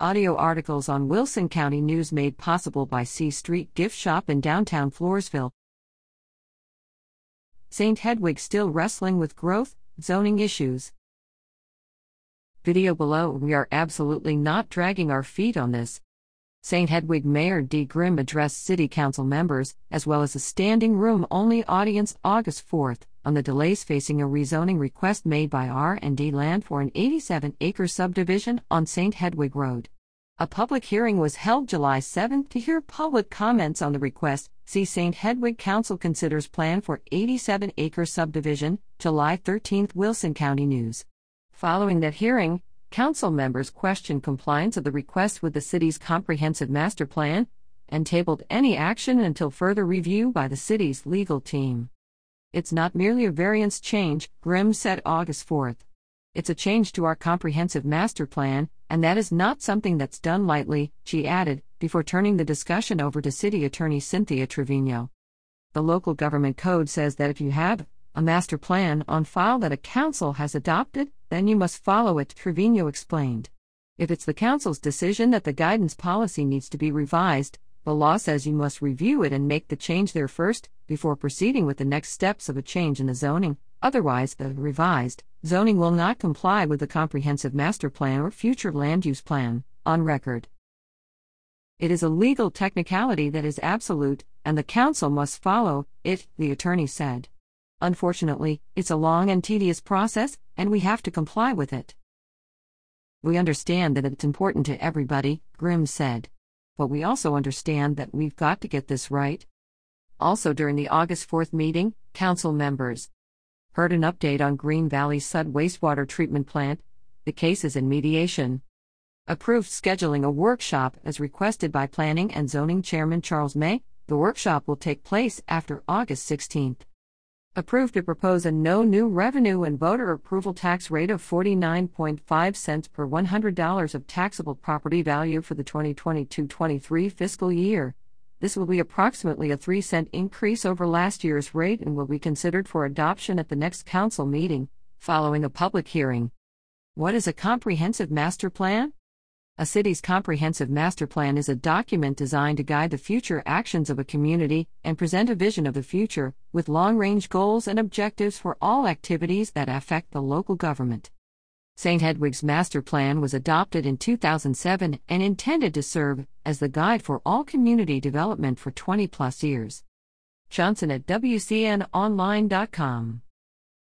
Audio articles on Wilson County News made possible by C Street Gift Shop in downtown Floresville. St. Hedwig still wrestling with growth, zoning issues. Video below We are absolutely not dragging our feet on this. St. Hedwig Mayor Dee Grimm addressed City Council members, as well as a standing room only audience August 4th, on the delays facing a rezoning request made by R&D Land for an 87-acre subdivision on St. Hedwig Road. A public hearing was held July 7 to hear public comments on the request. See St. Hedwig Council considers plan for 87-acre subdivision, July 13 Wilson County News. Following that hearing, Council members questioned compliance of the request with the city's comprehensive master plan and tabled any action until further review by the city's legal team. It's not merely a variance change, Grimm said August 4th. It's a change to our comprehensive master plan, and that is not something that's done lightly, she added, before turning the discussion over to City Attorney Cynthia Trevino. The local government code says that if you have a master plan on file that a council has adopted, then you must follow it, Trevino explained. If it's the council's decision that the guidance policy needs to be revised, the law says you must review it and make the change there first, before proceeding with the next steps of a change in the zoning. Otherwise, the revised zoning will not comply with the comprehensive master plan or future land use plan, on record. It is a legal technicality that is absolute, and the council must follow it, the attorney said. Unfortunately, it's a long and tedious process, and we have to comply with it. We understand that it's important to everybody, Grimm said. But we also understand that we've got to get this right. Also, during the August 4th meeting, council members heard an update on Green Valley Sud wastewater treatment plant. The case is in mediation. Approved scheduling a workshop as requested by Planning and Zoning Chairman Charles May. The workshop will take place after August 16th approved to propose a no new revenue and voter approval tax rate of 49.5 cents per $100 of taxable property value for the 2022 23 fiscal year. This will be approximately a 3 cent increase over last year's rate and will be considered for adoption at the next council meeting, following a public hearing. What is a comprehensive master plan? A city's comprehensive master plan is a document designed to guide the future actions of a community and present a vision of the future, with long range goals and objectives for all activities that affect the local government. St. Hedwig's master plan was adopted in 2007 and intended to serve as the guide for all community development for 20 plus years. Johnson at WCNOnline.com